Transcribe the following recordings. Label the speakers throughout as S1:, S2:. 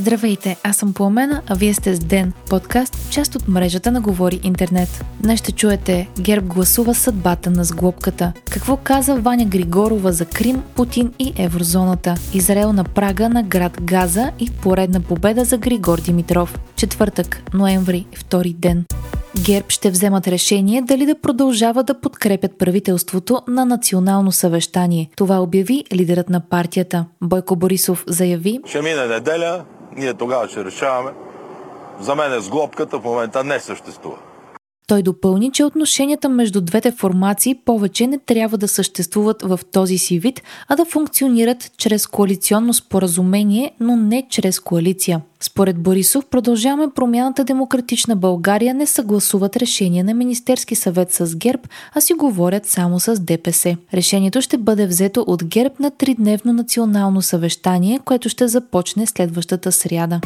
S1: Здравейте, аз съм Пламена, а вие сте с Ден, подкаст, част от мрежата на Говори Интернет. Днес ще чуете Герб гласува съдбата на сглобката. Какво каза Ваня Григорова за Крим, Путин и еврозоната? Израел на прага на град Газа и поредна победа за Григор Димитров. Четвъртък, ноември, втори ден. ГЕРБ ще вземат решение дали да продължава да подкрепят правителството на национално съвещание. Това обяви лидерът на партията. Бойко Борисов заяви
S2: Ще мине неделя, ние тогава ще решаваме. За мен сглобката в момента не съществува.
S1: Той допълни, че отношенията между двете формации повече не трябва да съществуват в този си вид, а да функционират чрез коалиционно споразумение, но не чрез коалиция. Според Борисов, продължаваме промяната Демократична България не съгласуват решение на Министерски съвет с ГЕРБ, а си говорят само с ДПС. Решението ще бъде взето от ГЕРБ на тридневно национално съвещание, което ще започне следващата сряда.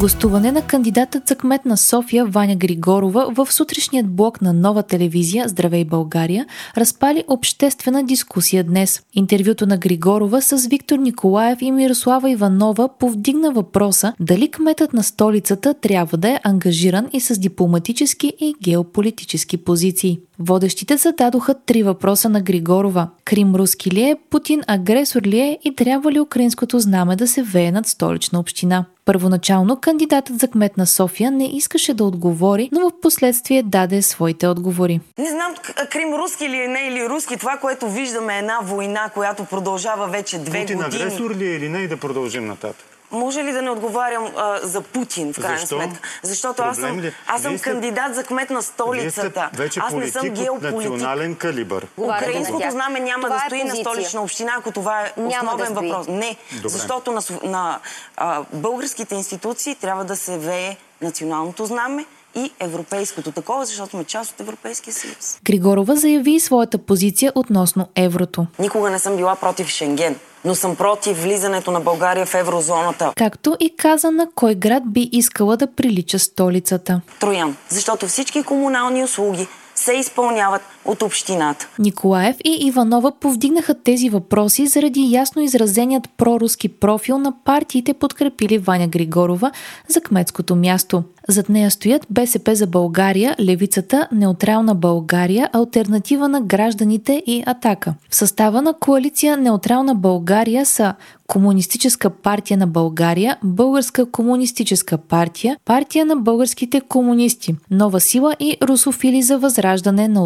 S1: Гостуване на кандидатът за кмет на София Ваня Григорова в сутрешният блок на нова телевизия Здравей България разпали обществена дискусия днес. Интервюто на Григорова с Виктор Николаев и Мирослава Иванова повдигна въпроса дали кметът на столицата трябва да е ангажиран и с дипломатически и геополитически позиции. Водещите зададоха три въпроса на Григорова. Крим руски ли е, Путин агресор ли е и трябва ли украинското знаме да се вее над столична община? Първоначално кандидатът за кмет на София не искаше да отговори, но в последствие даде своите отговори.
S3: Не знам Крим руски ли е, не или руски. Това, което виждаме е една война, която продължава вече две
S4: Путин
S3: години.
S4: агресор ли е или не и да продължим нататък?
S3: Може ли да не отговарям а, за Путин, в крайна
S4: Защо?
S3: сметка? Защото аз съм,
S4: ли?
S3: аз съм
S4: сте-
S3: кандидат за кмет на столицата.
S4: вече
S3: аз не съм геополитик.
S4: национален калибър.
S3: Украинското знаме няма
S5: Това
S3: да
S5: е
S3: стои на
S5: позиция.
S3: столична община, ако това е
S5: Няма да
S3: основен
S5: стои.
S3: въпрос. Не,
S4: Добре.
S3: защото на, на а, българските институции трябва да се вее националното знаме и европейското такова, защото сме част от Европейския съюз.
S1: Григорова заяви своята позиция относно еврото.
S3: Никога не съм била против Шенген, но съм против влизането на България в еврозоната.
S1: Както и каза на кой град би искала да прилича столицата.
S3: Троян, защото всички комунални услуги се изпълняват от общината.
S1: Николаев и Иванова повдигнаха тези въпроси заради ясно изразеният проруски профил на партиите, подкрепили Ваня Григорова за кметското място. Зад нея стоят БСП за България, Левицата, Неутрална България, Альтернатива на гражданите и Атака. В състава на коалиция Неутрална България са Комунистическа партия на България, Българска комунистическа партия, Партия на българските комунисти, Нова сила и Русофили за възраждане на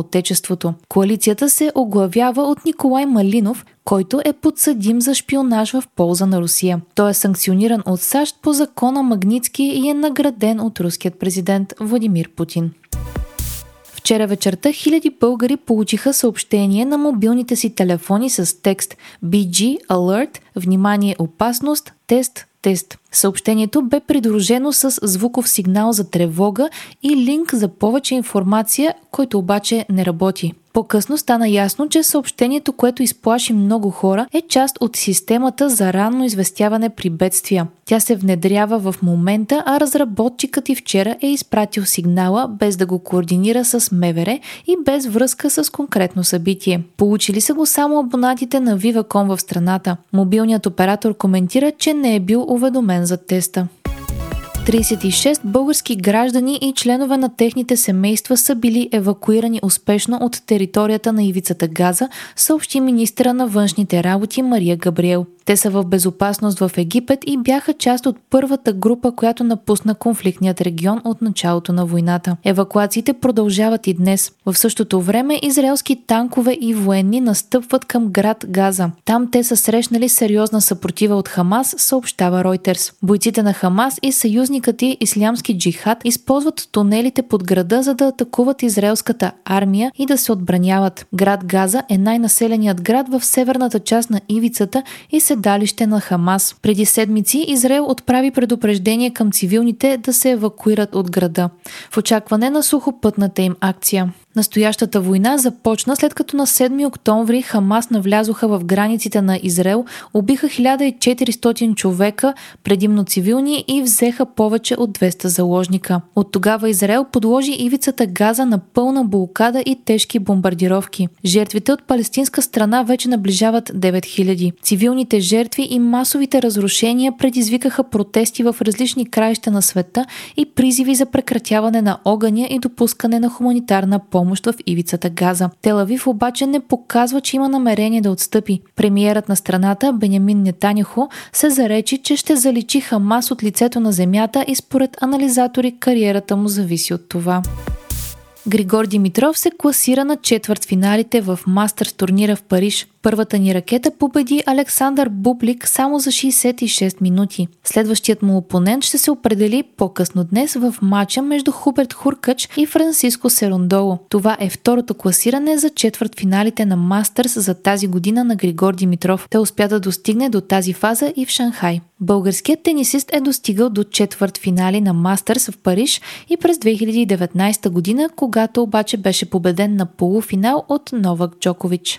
S1: Отечеството. Коалицията се оглавява от Николай Малинов, който е подсъдим за шпионаж в полза на Русия. Той е санкциониран от САЩ по закона Магницки и е награден от руският президент Владимир Путин. Вчера вечерта хиляди българи получиха съобщение на мобилните си телефони с текст BG Alert Внимание опасност Тест Тест. Съобщението бе придружено с звуков сигнал за тревога и линк за повече информация, който обаче не работи. По-късно стана ясно, че съобщението, което изплаши много хора, е част от системата за ранно известяване при бедствия. Тя се внедрява в момента, а разработчикът и вчера е изпратил сигнала без да го координира с МВР и без връзка с конкретно събитие. Получили са го само абонатите на Viva.com в страната. Мобилният оператор коментира, че не е бил уведомен за теста. 36 български граждани и членове на техните семейства са били евакуирани успешно от територията на ивицата Газа, съобщи министра на външните работи Мария Габриел. Те са в безопасност в Египет и бяха част от първата група, която напусна конфликтният регион от началото на войната. Евакуациите продължават и днес. В същото време израелски танкове и военни настъпват към град Газа. Там те са срещнали сериозна съпротива от Хамас, съобщава Reuters. Бойците на Хамас и съюзникът и Ислямски джихад използват тунелите под града, за да атакуват израелската армия и да се отбраняват. Град Газа е най-населеният град в северната част на ивицата и седалище на Хамас. Преди седмици Израел отправи предупреждение към цивилните да се евакуират от града в очакване на сухопътната им акция. Настоящата война започна след като на 7 октомври Хамас навлязоха в границите на Израел, убиха 1400 човека, предимно цивилни и взеха повече от 200 заложника. От тогава Израел подложи ивицата Газа на пълна блокада и тежки бомбардировки. Жертвите от палестинска страна вече наближават 9000. Цивилните жертви и масовите разрушения предизвикаха протести в различни краища на света и призиви за прекратяване на огъня и допускане на хуманитарна помощ в ивицата Газа. Телавив обаче не показва, че има намерение да отстъпи. Премиерът на страната Бенямин Нетаняхо се заречи, че ще заличи Хамас от лицето на земята и според анализатори кариерата му зависи от това. Григор Димитров се класира на четвърт финалите в Мастърс турнира в Париж. Първата ни ракета победи Александър Бублик само за 66 минути. Следващият му опонент ще се определи по-късно днес в матча между Хуберт Хуркач и Франциско Серондоло. Това е второто класиране за четвърт финалите на Мастърс за тази година на Григор Димитров. Той успя да достигне до тази фаза и в Шанхай. Българският тенисист е достигал до четвърт финали на Мастърс в Париж и през 2019 година, когато обаче беше победен на полуфинал от Новак Джокович.